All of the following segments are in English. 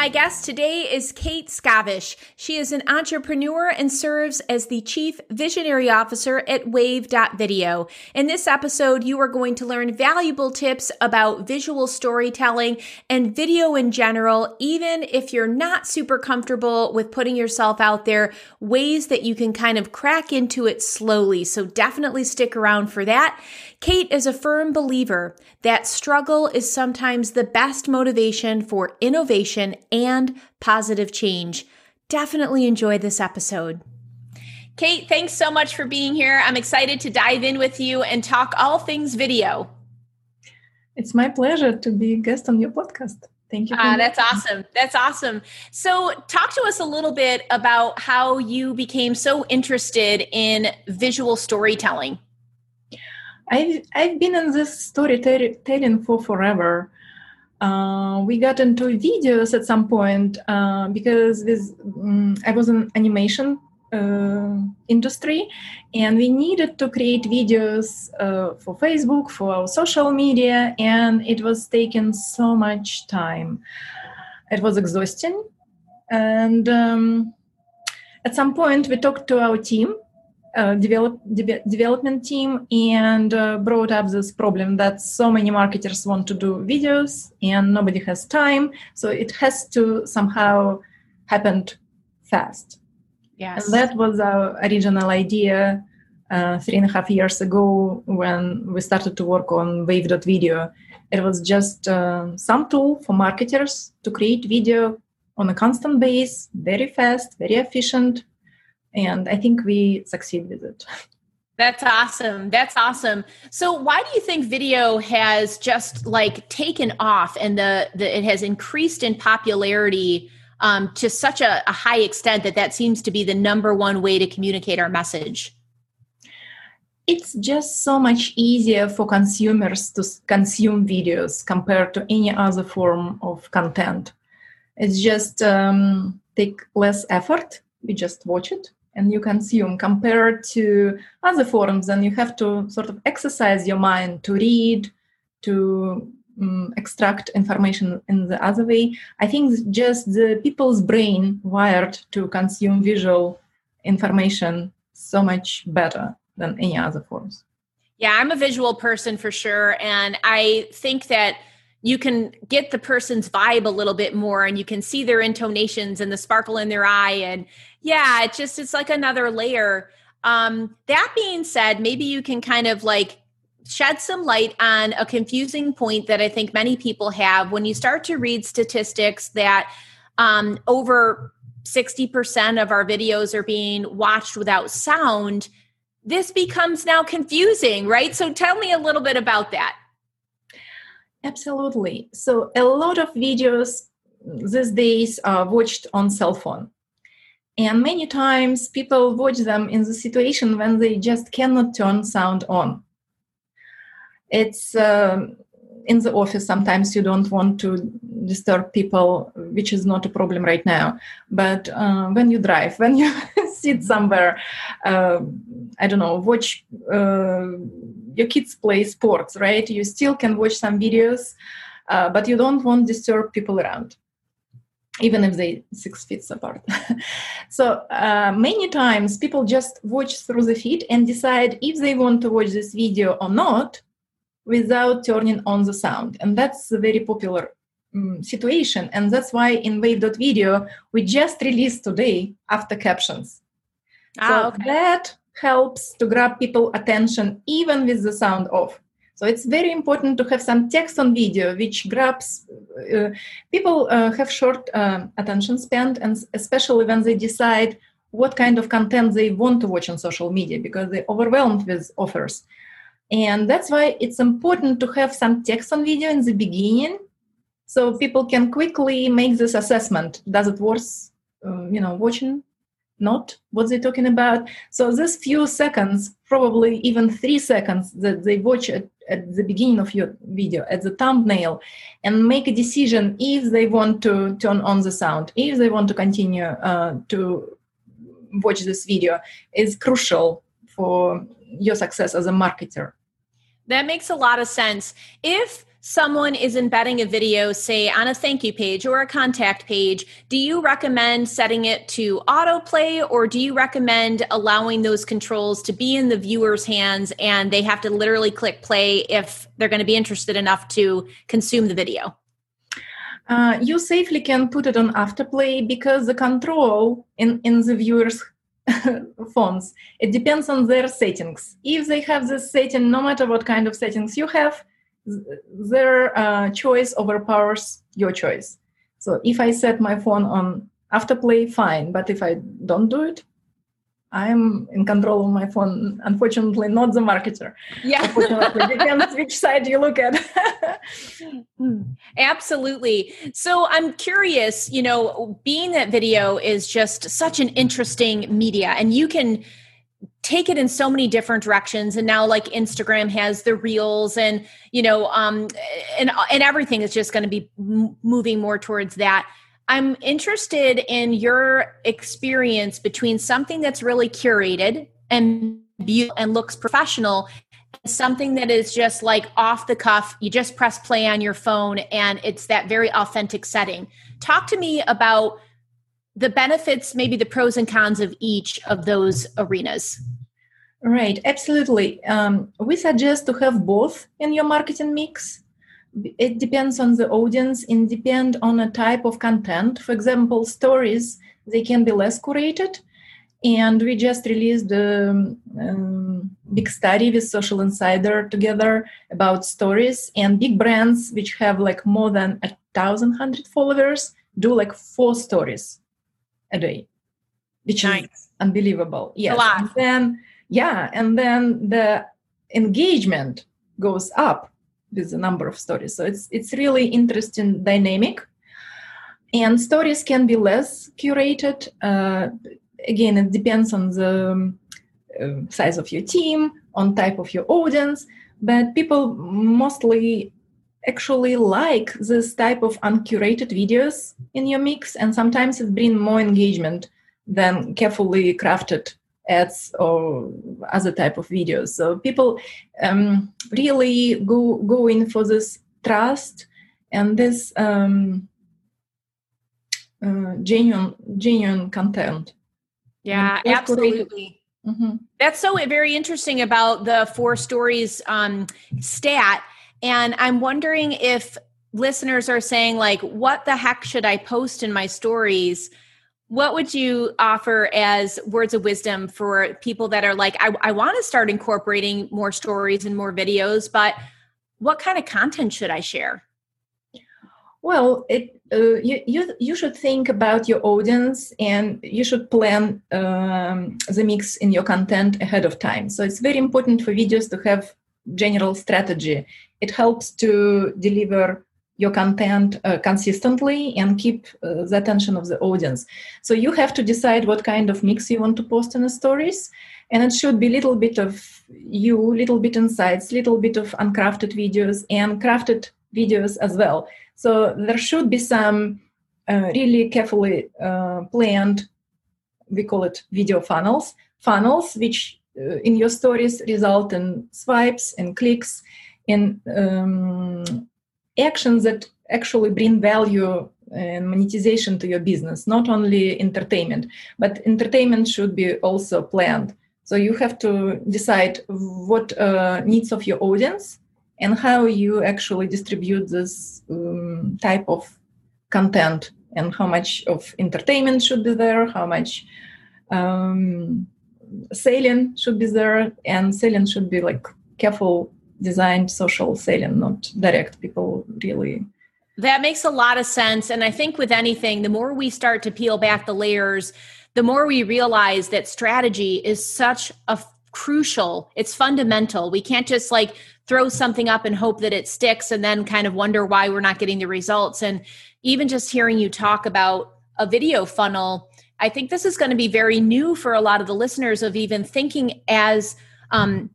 My guest today is Kate Skavish. She is an entrepreneur and serves as the Chief Visionary Officer at Wave.video. In this episode, you are going to learn valuable tips about visual storytelling and video in general, even if you're not super comfortable with putting yourself out there, ways that you can kind of crack into it slowly. So definitely stick around for that. Kate is a firm believer that struggle is sometimes the best motivation for innovation and positive change. Definitely enjoy this episode. Kate, thanks so much for being here. I'm excited to dive in with you and talk all things video. It's my pleasure to be a guest on your podcast. Thank you. Ah, that's awesome. That's awesome. So, talk to us a little bit about how you became so interested in visual storytelling. I've I've been in this storytelling for forever. Uh, we got into videos at some point uh, because this um, I was in animation uh, industry, and we needed to create videos uh, for Facebook for our social media, and it was taking so much time. It was exhausting, and um, at some point we talked to our team uh, develop, de- development team and uh, brought up this problem that so many marketers want to do videos and nobody has time. So it has to somehow happen fast. Yes. And that was our original idea uh, three and a half years ago when we started to work on wave.video it was just uh, some tool for marketers to create video on a constant base very fast very efficient and i think we succeed with it. That's awesome. That's awesome. So why do you think video has just like taken off and the, the it has increased in popularity um, to such a, a high extent that that seems to be the number one way to communicate our message? It's just so much easier for consumers to consume videos compared to any other form of content. It's just um, take less effort we just watch it and you consume compared to other forums and you have to sort of exercise your mind to read to um, extract information in the other way. I think just the people's brain wired to consume visual information so much better than any other forms yeah i'm a visual person for sure and i think that you can get the person's vibe a little bit more and you can see their intonations and the sparkle in their eye and yeah it just it's like another layer um that being said maybe you can kind of like shed some light on a confusing point that i think many people have when you start to read statistics that um over 60% of our videos are being watched without sound this becomes now confusing right so tell me a little bit about that Absolutely. So a lot of videos these days are watched on cell phone. And many times people watch them in the situation when they just cannot turn sound on. It's um, in the office, sometimes you don't want to disturb people, which is not a problem right now. But uh, when you drive, when you sit somewhere, uh, I don't know, watch uh, your kids play sports, right? You still can watch some videos, uh, but you don't want to disturb people around even if they six feet apart. so uh, many times people just watch through the feed and decide if they want to watch this video or not without turning on the sound. And that's a very popular um, situation. And that's why in wave.video, we just released today auto captions. Ah, so okay. that helps to grab people attention even with the sound off. So it's very important to have some text on video which grabs uh, people uh, have short uh, attention span and especially when they decide what kind of content they want to watch on social media because they're overwhelmed with offers. And that's why it's important to have some text on video in the beginning so people can quickly make this assessment. Does it worth uh, you know watching not what they're talking about. So this few seconds probably even three seconds that they watch at, at the beginning of your video at the thumbnail and make a decision if they want to turn on the sound if they want to continue uh, to watch this video is crucial for your success as a marketer. That makes a lot of sense. If someone is embedding a video, say on a thank you page or a contact page, do you recommend setting it to autoplay or do you recommend allowing those controls to be in the viewer's hands and they have to literally click play if they're going to be interested enough to consume the video? Uh, you safely can put it on autoplay because the control in, in the viewer's phones it depends on their settings if they have this setting no matter what kind of settings you have their uh, choice overpowers your choice. So if I set my phone on autoplay, fine. But if I don't do it, I'm in control of my phone. Unfortunately, not the marketer. Yeah. Unfortunately, depends which side you look at. Hmm. Absolutely. So I'm curious, you know, being that video is just such an interesting media and you can take it in so many different directions. And now like instagram has the reels and you know um and and everything is just going to be m- moving more towards that. I'm interested in your experience between something that's really curated and beautiful and looks professional something that is just like off the cuff. You just press play on your phone and it's that very authentic setting. Talk to me about the benefits, maybe the pros and cons of each of those arenas. Right, absolutely. Um, we suggest to have both in your marketing mix. It depends on the audience and depend on a type of content. For example, stories they can be less curated, and we just released a um, big study with Socialinsider together about stories and big brands which have like more than a thousand hundred followers do like four stories a day, which nice. is unbelievable. Yes. And then yeah, and then the engagement goes up with the number of stories. So it's it's really interesting dynamic. And stories can be less curated. Uh, again, it depends on the uh, size of your team, on type of your audience, but people mostly actually like this type of uncurated videos in your mix and sometimes it brings more engagement than carefully crafted ads or other type of videos. So people um, really go go in for this trust and this um, uh, genuine genuine content. Yeah absolutely. Mm-hmm. that's so very interesting about the four stories um, stat and I'm wondering if listeners are saying, like, what the heck should I post in my stories? What would you offer as words of wisdom for people that are like, I, I want to start incorporating more stories and more videos, but what kind of content should I share? Well, it, uh, you, you, you should think about your audience and you should plan um, the mix in your content ahead of time. So it's very important for videos to have general strategy it helps to deliver your content uh, consistently and keep uh, the attention of the audience. So you have to decide what kind of mix you want to post in the stories and it should be little bit of you little bit insights little bit of uncrafted videos and crafted videos as well. So there should be some uh, really carefully uh, planned we call it video funnels funnels which uh, in your stories result in swipes and clicks in um, actions that actually bring value and monetization to your business not only entertainment but entertainment should be also planned. So you have to decide what uh, needs of your audience and how you actually distribute this um, type of content and how much of entertainment should be there how much um, selling should be there and selling should be like careful designed social selling, not direct. People really. That makes a lot of sense. And I think with anything, the more we start to peel back the layers, the more we realize that strategy is such a crucial, it's fundamental. We can't just like throw something up and hope that it sticks and then kind of wonder why we're not getting the results. And even just hearing you talk about a video funnel, I think this is going to be very new for a lot of the listeners of even thinking as um,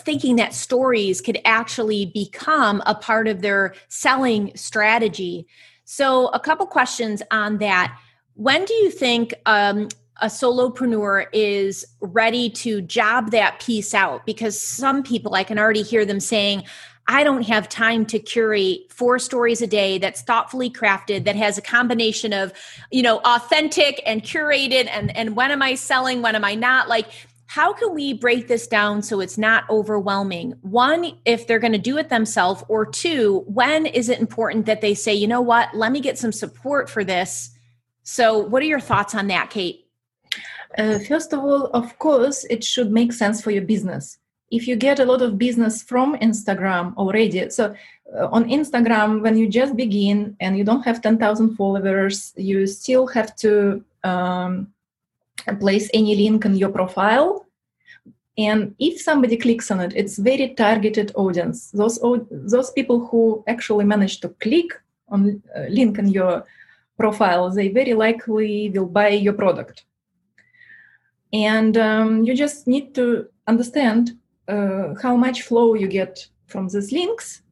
thinking that stories could actually become a part of their selling strategy. So, a couple questions on that. When do you think um, a solopreneur is ready to job that piece out? Because some people, I can already hear them saying, I don't have time to curate four stories a day that's thoughtfully crafted that has a combination of, you know, authentic and curated and and when am I selling, when am I not? Like how can we break this down so it's not overwhelming? One, if they're going to do it themselves, or two, when is it important that they say, you know what, let me get some support for this? So, what are your thoughts on that, Kate? Uh, first of all, of course, it should make sense for your business. If you get a lot of business from Instagram already, so uh, on Instagram, when you just begin and you don't have 10,000 followers, you still have to um, place any link in your profile. And if somebody clicks on it it's very targeted audience. Those those people who actually manage to click on uh, link in your profile they very likely will buy your product. And um, you just need to understand uh, how much flow you get from these links.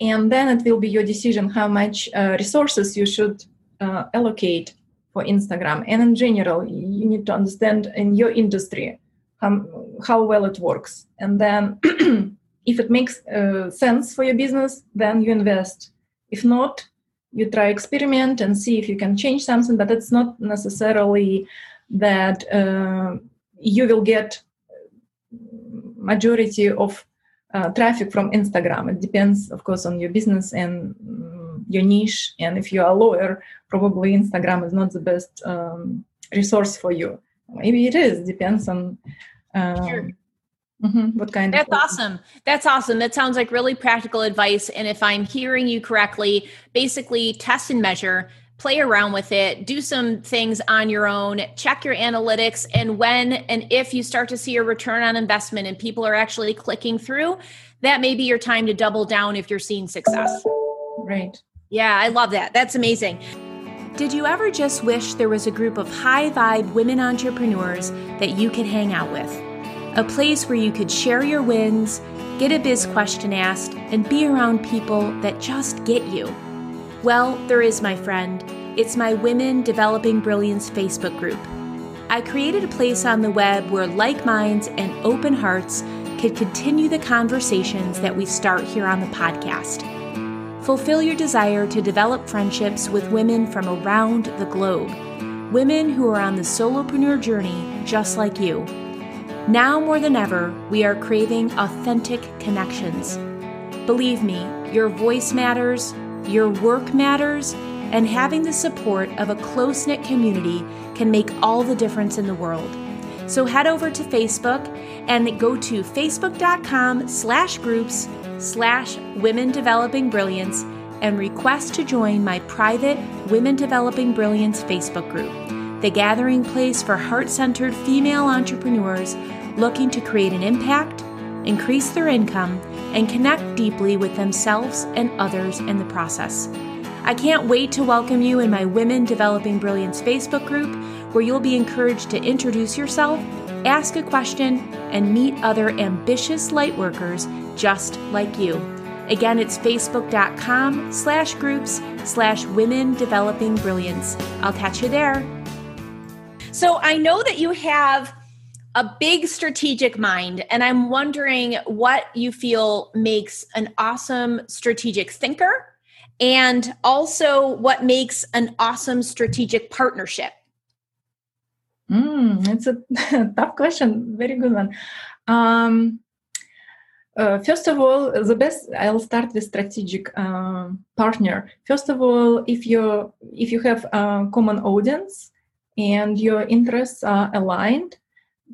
And then it will be your decision how much uh, resources you should uh, allocate for Instagram. And in general, you need to understand in your industry how, well it works. And then if it makes uh, sense for your business, then you invest. If not, you try experiment and see if you can change something, but it's not necessarily that uh, you will get majority of uh, traffic from Instagram. It depends, of course, on your business and um, your niche. And if you are a lawyer, probably Instagram is not the best um, resource for you. Maybe it is. Depends on. Um, sure. Mm-hmm. What kind That's of awesome. That's awesome. That sounds like really practical advice. And if I'm hearing you correctly, basically test and measure, play around with it, do some things on your own, check your analytics. And when and if you start to see a return on investment and people are actually clicking through, that may be your time to double down if you're seeing success. Right. Yeah, I love that. That's amazing. Did you ever just wish there was a group of high vibe women entrepreneurs that you could hang out with? A place where you could share your wins, get a biz question asked, and be around people that just get you. Well, there is, my friend. It's my Women Developing Brilliance Facebook group. I created a place on the web where like minds and open hearts could continue the conversations that we start here on the podcast. Fulfill your desire to develop friendships with women from around the globe, women who are on the solopreneur journey just like you. Now more than ever, we are craving authentic connections. Believe me, your voice matters your work matters, and having the support of a close knit community can make all the difference in the world. So head over to Facebook and go to facebook.com slash groups slash women developing brilliance and request to join my private Women Developing Brilliance Facebook group, the gathering place for heart centered female entrepreneurs looking to create an impact, increase their income, and connect deeply with themselves and others in the process. I can't wait to welcome you in my Women Developing Brilliance Facebook group, where you'll be encouraged to introduce yourself, ask a question, and meet other ambitious lightworkers just like you. Again, it's facebook.com slash groups slash women developing brilliance. I'll catch you there. So I know that you have a big strategic mind. And I'm wondering what you feel makes an awesome strategic thinker and also what makes an awesome strategic partnership. Mm, it's a tough question. Very good one. Um, uh, first of all, the best. I'll start with strategic uh, partner. First of all, if you if you have a common audience and your interests are aligned,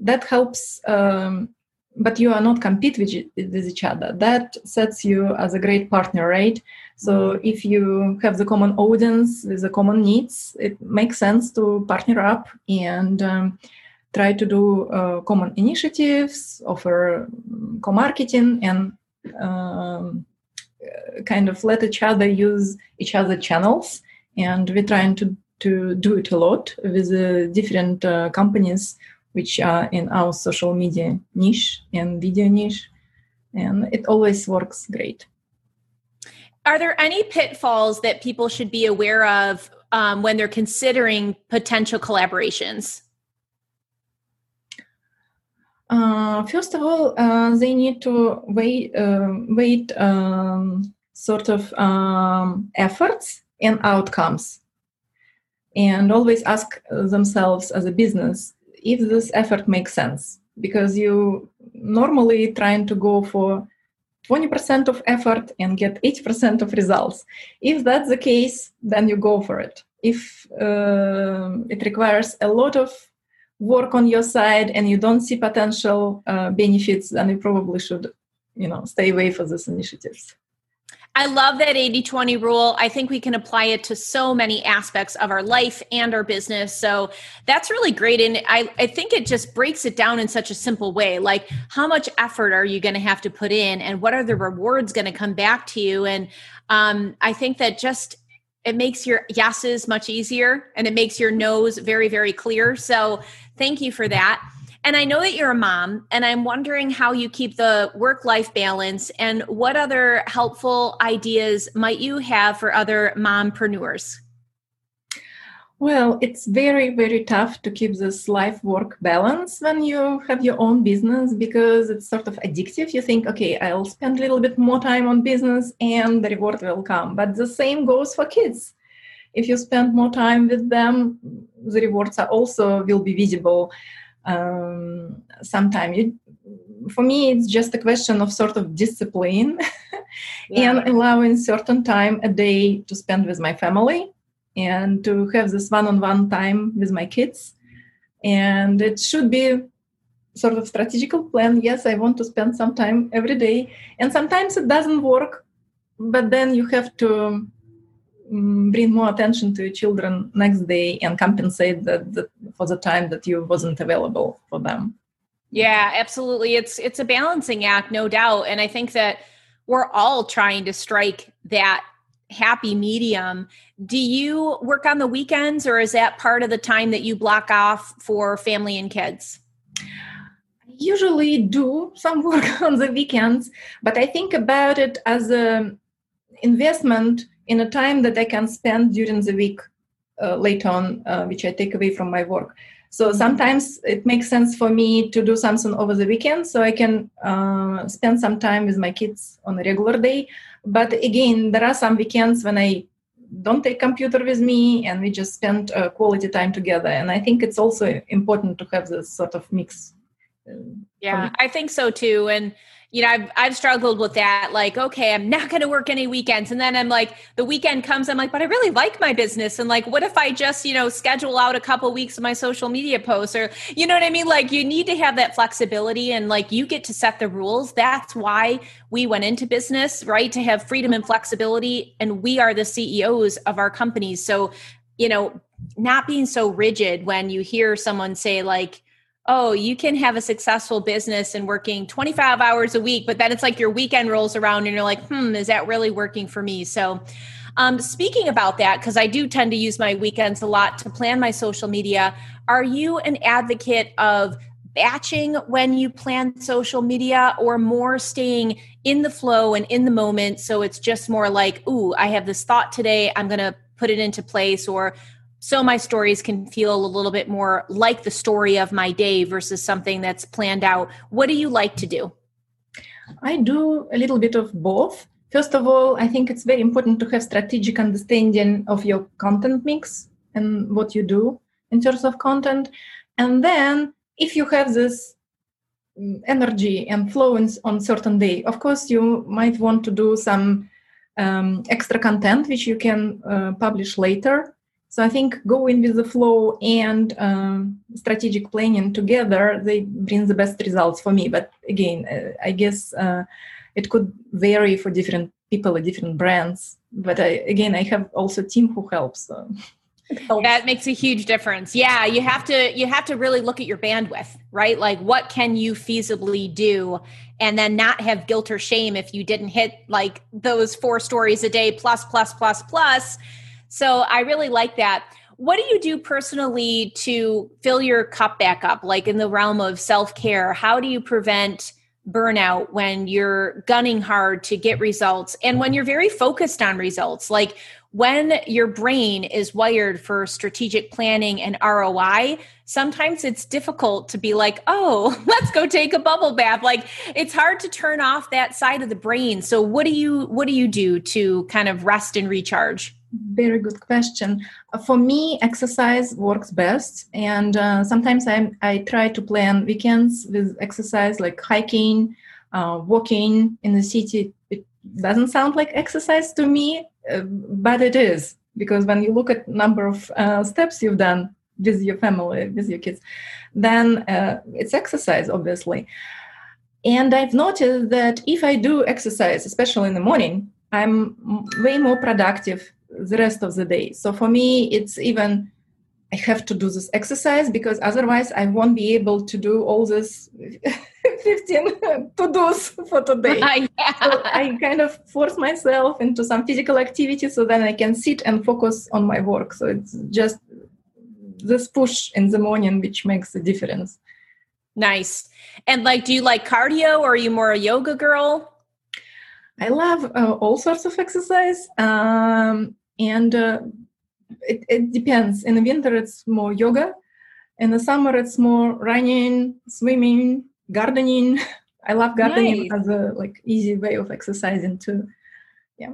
that helps um, but you are not compete with, with each other that sets you as a great partner right so if you have the common audience with the common needs it makes sense to partner up and um, try to do uh, common initiatives offer um, co-marketing and um, kind of let each other use each other channels and we're trying to to do it a lot with uh, different uh, companies which are in our social media niche and video niche, and it always works great. Are there any pitfalls that people should be aware of um, when they're considering potential collaborations? Uh, first of all, uh, they need to wait, uh, wait um, sort of um, efforts and outcomes, and always ask themselves as a business if this effort makes sense. Because you normally trying to go for 20% of effort and get 80% of results. If that's the case, then you go for it. If uh, it requires a lot of work on your side and you don't see potential uh, benefits, then you probably should, you know, stay away from these initiatives. I love that 80 20 rule. I think we can apply it to so many aspects of our life and our business. So that's really great. And I, I think it just breaks it down in such a simple way. Like, how much effort are you going to have to put in, and what are the rewards going to come back to you? And um, I think that just it makes your yeses much easier and it makes your no's very, very clear. So thank you for that. And I know that you're a mom, and I'm wondering how you keep the work life balance and what other helpful ideas might you have for other mompreneurs? Well, it's very, very tough to keep this life work balance when you have your own business because it's sort of addictive. You think, okay, I'll spend a little bit more time on business and the reward will come. But the same goes for kids. If you spend more time with them, the rewards are also will be visible um, sometime. You, for me, it's just a question of sort of discipline yeah. and allowing certain time a day to spend with my family and to have this one-on-one time with my kids. And it should be sort of strategical plan. Yes i want to spend some time every day. And sometimes it doesn't work but then you have to um, bring more attention to your children next day and compensate that, that for the time that you wasn't available for them. Yeah absolutely. It's it's a balancing act no doubt. And i think that we're all trying to strike that happy medium. Do you work on the weekends or is that part of the time that you block off for family and kids? I usually do some work on the weekends, but I think about it as an investment in a time that I can spend during the week uh, later on, uh, which I take away from my work. So mm-hmm. sometimes it makes sense for me to do something over the weekend so I can uh, spend some time with my kids on a regular day. But again, there are some weekends when I don't take computer with me and we just spend uh, quality time together. And I think it's also important to have this sort of mix. Uh, yeah, I think so too. And you know, I've, I've struggled with that. Like, okay, I'm not going to work any weekends. And then I'm like, the weekend comes, I'm like, but I really like my business. And like, what if I just, you know, schedule out a couple weeks of my social media posts or, you know what I mean? Like, you need to have that flexibility and like you get to set the rules. That's why we went into business, right? To have freedom and flexibility. And we are the CEOs of our companies. So, you know, not being so rigid when you hear someone say, like, oh, you can have a successful business and working 25 hours a week, but then it's like your weekend rolls around and you're like, hmm, is that really working for me? So, um, speaking about that, because I do tend to use my weekends a lot to plan my social media, are you an advocate of batching when you plan social media or more staying in the flow and in the moment? So it's just more like, ooh, I have this thought today, I'm going to put it into place, or so my stories can feel a little bit more like the story of my day versus something that's planned out. What do you like to do? I do a little bit of both. First of all, I think it's very important to have strategic understanding of your content mix and what you do in terms of content. And then if you have this mm, energy and flow on certain day, of course you might want to do some um, extra content which you can uh, publish later so I think going with the flow and um, strategic planning together, they bring the best results for me. But again, uh, I guess uh, it could vary for different people or different brands. But I, again, I have also team who helps. So. that makes a huge difference yeah you have to you have to really look at your bandwidth right like what can you feasibly do and then not have guilt or shame if you didn't hit like those four stories a day plus plus plus plus so I really like that. what do you do personally to fill your cup back up like in the realm of self-care how do you prevent burnout when you're gunning hard to get results and when you're very focused on results like when your brain is wired for strategic planning and ROI, sometimes it's difficult to be like, oh, let's go take a bubble bath. Like it's hard to turn off that side of the brain. So what do you what do you do to kind of rest and recharge? Very good question. Uh, for me, exercise works best, and uh, sometimes I I try to plan weekends with exercise like hiking, uh, walking in the city. It doesn't sound like exercise to me, uh, but it is because when you look at number of uh, steps you've done with your family, with your kids, then uh, it's exercise, obviously. And I've noticed that if I do exercise, especially in the morning, I'm way more productive the rest of the day. So for me, it's even I have to do this exercise because otherwise I won't be able to do all this 15 to dos for today. yeah. so I kind of force myself into some physical activity so then I can sit and focus on my work. So it's just this push in the morning which makes a difference. Nice. And like, do you like cardio or are you more a yoga girl? I love uh, all sorts of exercise. Um, and uh, it, it depends. In the winter, it's more yoga. In the summer, it's more running, swimming, gardening. I love gardening nice. as a like easy way of exercising too. Yeah.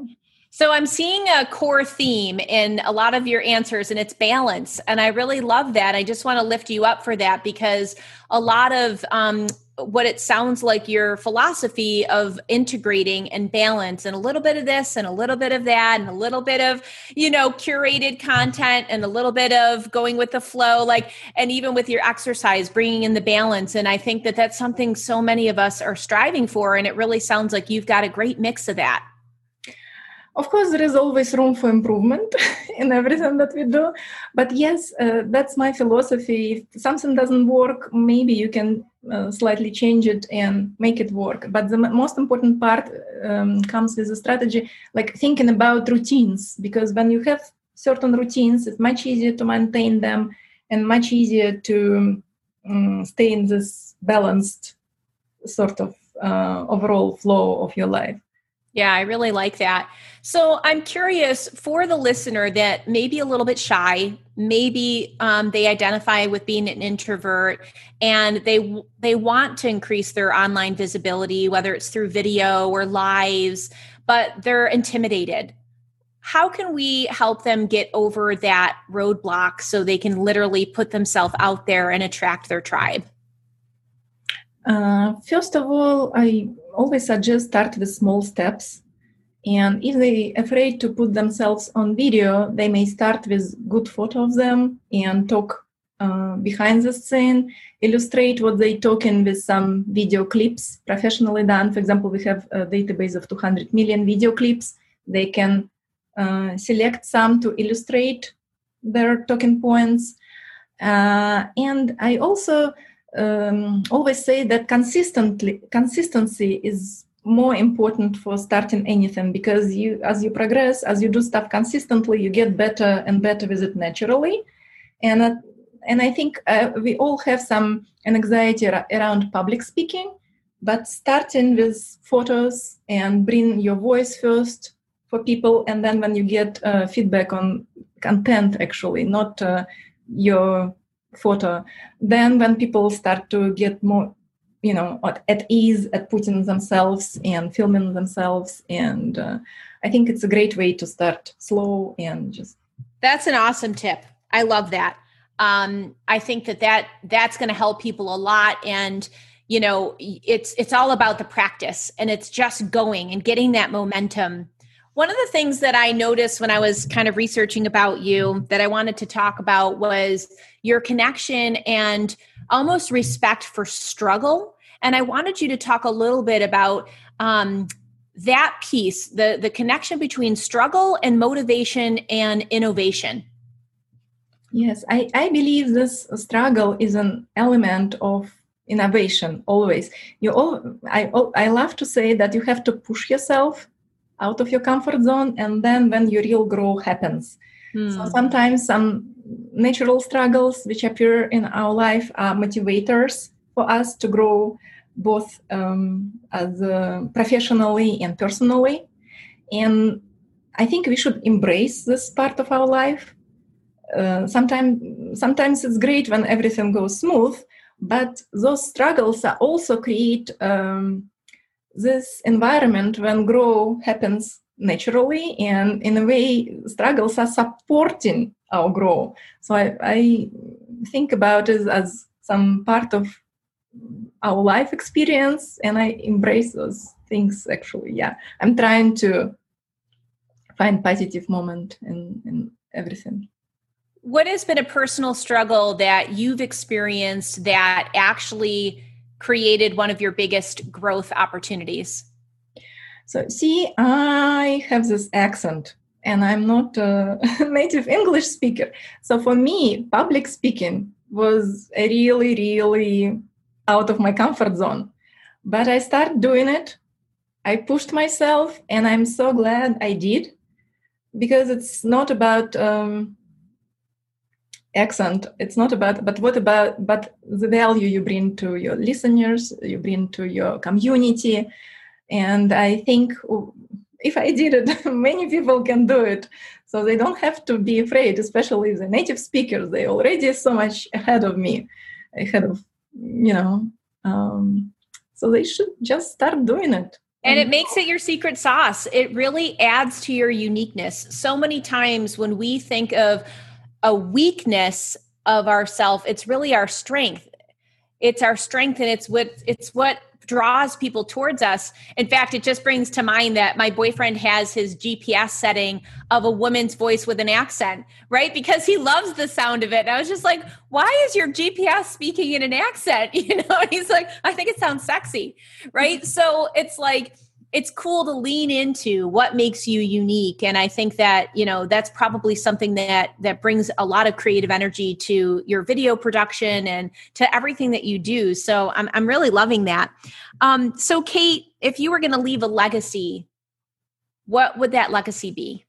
So I'm seeing a core theme in a lot of your answers and it's balance. And I really love that. I just want to lift you up for that because a lot of um, what it sounds like your philosophy of integrating and balance and a little bit of this and a little bit of that and a little bit of you know curated content and a little bit of going with the flow like and even with your exercise bringing in the balance. And i think that that's something so many of us are striving for and it really sounds like you've got a great mix of that of course there is always room for improvement in everything that we do but yes uh, that's my philosophy. If something doesn't work maybe you can uh, slightly change it and make it work. But the most important part um, comes with the strategy like thinking about routines because when you have certain routines it's much easier to maintain them and much easier to um, stay in this balanced sort of uh, overall flow of your life yeah, I really like that. So I'm curious for the listener that maybe a little bit shy, maybe um, they identify with being an introvert, and they they want to increase their online visibility, whether it's through video or lives, but they're intimidated. How can we help them get over that roadblock so they can literally put themselves out there and attract their tribe? Uh, first of all, I always suggest start with small steps. And if they afraid to put themselves on video, they may start with good photo of them and talk uh, behind the scene, illustrate what they talking with some video clips professionally done. For example, we have a database of 200 million video clips. They can uh, select some to illustrate their talking points. Uh, and I also um, always say that consistently consistency is more important for starting anything because you as you progress as you do stuff consistently you get better and better with it naturally. And uh, and i think uh, we all have some anxiety around public speaking but starting with photos and bring your voice first for people and then when you get uh, feedback on content actually not uh, your photo. Then when people start to get more you know at ease at putting themselves and filming themselves and uh, i think it's a great way to start slow and just that's an awesome tip. I love that. Um, i think that that that's going to help people a lot and you know it's it's all about the practice and it's just going and getting that momentum one of the things that I noticed when I was kind of researching about you that I wanted to talk about was your connection and almost respect for struggle. And I wanted you to talk a little bit about um, that piece, the, the connection between struggle and motivation and innovation. Yes, I, I believe this struggle is an element of innovation always. You all, I, I love to say that you have to push yourself out of your comfort zone and then when your real growth happens Mm. So sometimes some natural struggles which appear in our life are motivators for us to grow both um, as uh, professionally and personally. And I think we should embrace this part of our life. Uh, sometimes, sometimes it's great when everything goes smooth, but those struggles are also create um, this environment when grow happens naturally and in a way struggles are supporting our growth. So i, I think about it as some part of our life experience and i embrace those things actually. Yeah i'm trying to find positive moment in, in everything. What has been a personal struggle that you've experienced that actually created one of your biggest growth opportunities? So, see, I have this accent and I'm not a native English speaker. So, for me, public speaking was really, really out of my comfort zone. But I started doing it. I pushed myself, and I'm so glad I did because it's not about um, accent it's not about but what about but the value you bring to your listeners you bring to your community and i think if i did it many people can do it so they don't have to be afraid especially the native speakers they already so much ahead of me ahead of you know um, so they should just start doing it and it makes it your secret sauce. It really adds to your uniqueness. So many times when we think of a weakness of ourself. It's really our strength. It's our strength and it's what it's what draws people towards us. In fact it just brings to mind that my boyfriend has his gps setting of a woman's voice with an accent right? Because he loves the sound of it. And i was just like why is your gps speaking in an accent? You know and he's like i think it sounds sexy right? Mm-hmm. So it's like it's cool to lean into what makes you unique. And i think that you know that's probably something that that brings a lot of creative energy to your video production and to everything that you do. So i'm, I'm really loving that. Um, so kate if you were going to leave a legacy what would that legacy be?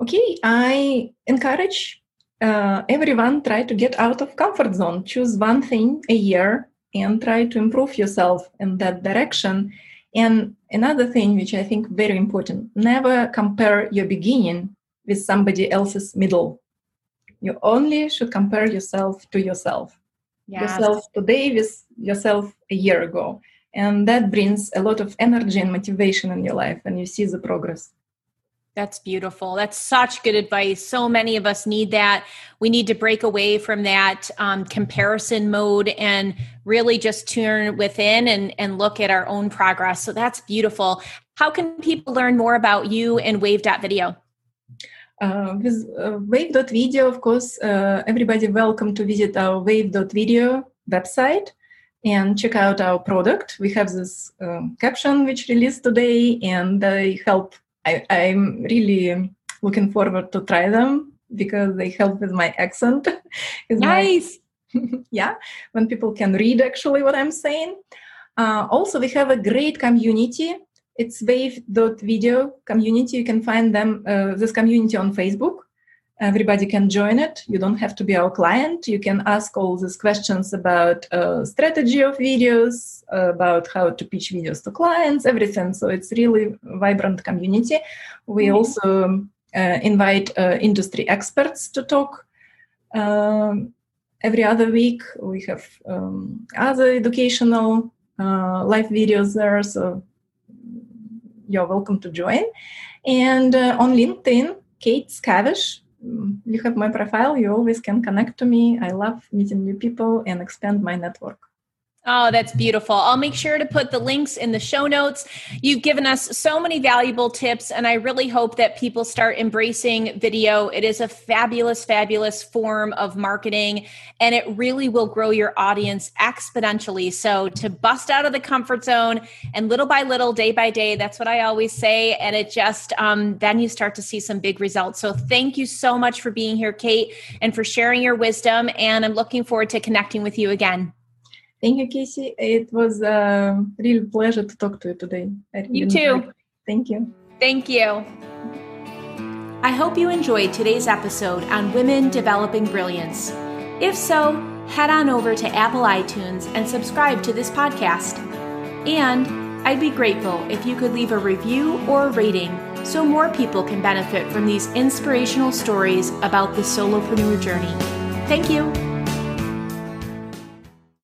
Okay i encourage uh, everyone try to get out of comfort zone. Choose one thing a year and try to improve yourself in that direction. And another thing which I think very important, never compare your beginning with somebody else's middle. You only should compare yourself to yourself. Yes. Yourself today with yourself a year ago. And that brings a lot of energy and motivation in your life and you see the progress. That's beautiful. That's such good advice. So many of us need that. We need to break away from that um, comparison mode and really just turn within and, and look at our own progress. So that's beautiful. How can people learn more about you and wave.video? Uh, with uh, wave.video, of course, uh, everybody welcome to visit our wave.video website and check out our product. We have this um, caption which released today, and they help I, I'm really looking forward to try them because they help with my accent. nice. My, yeah, when people can read actually what I'm saying. Uh, also, we have a great community. It's wave.video community. You can find them uh, this community on Facebook. Everybody can join it. You don't have to be our client. You can ask all these questions about uh, strategy of videos, uh, about how to pitch videos to clients, everything. So it's really vibrant community. We mm-hmm. also uh, invite uh, industry experts to talk. Um, every other week, we have um, other educational uh, live videos there. So you're welcome to join. And uh, on LinkedIn, Kate Skavish you have my profile you always can connect to me. I love meeting new people and expand my network Oh, that's beautiful. I'll make sure to put the links in the show notes. You've given us so many valuable tips, and I really hope that people start embracing video. It is a fabulous, fabulous form of marketing, and it really will grow your audience exponentially. So, to bust out of the comfort zone and little by little, day by day, that's what I always say. And it just, um, then you start to see some big results. So, thank you so much for being here, Kate, and for sharing your wisdom. And I'm looking forward to connecting with you again. Thank you, Casey. It was a real pleasure to talk to you today. You too. Thank you. Thank you. I hope you enjoyed today's episode on women developing brilliance. If so, head on over to Apple iTunes and subscribe to this podcast. And I'd be grateful if you could leave a review or a rating so more people can benefit from these inspirational stories about the solopreneur journey. Thank you.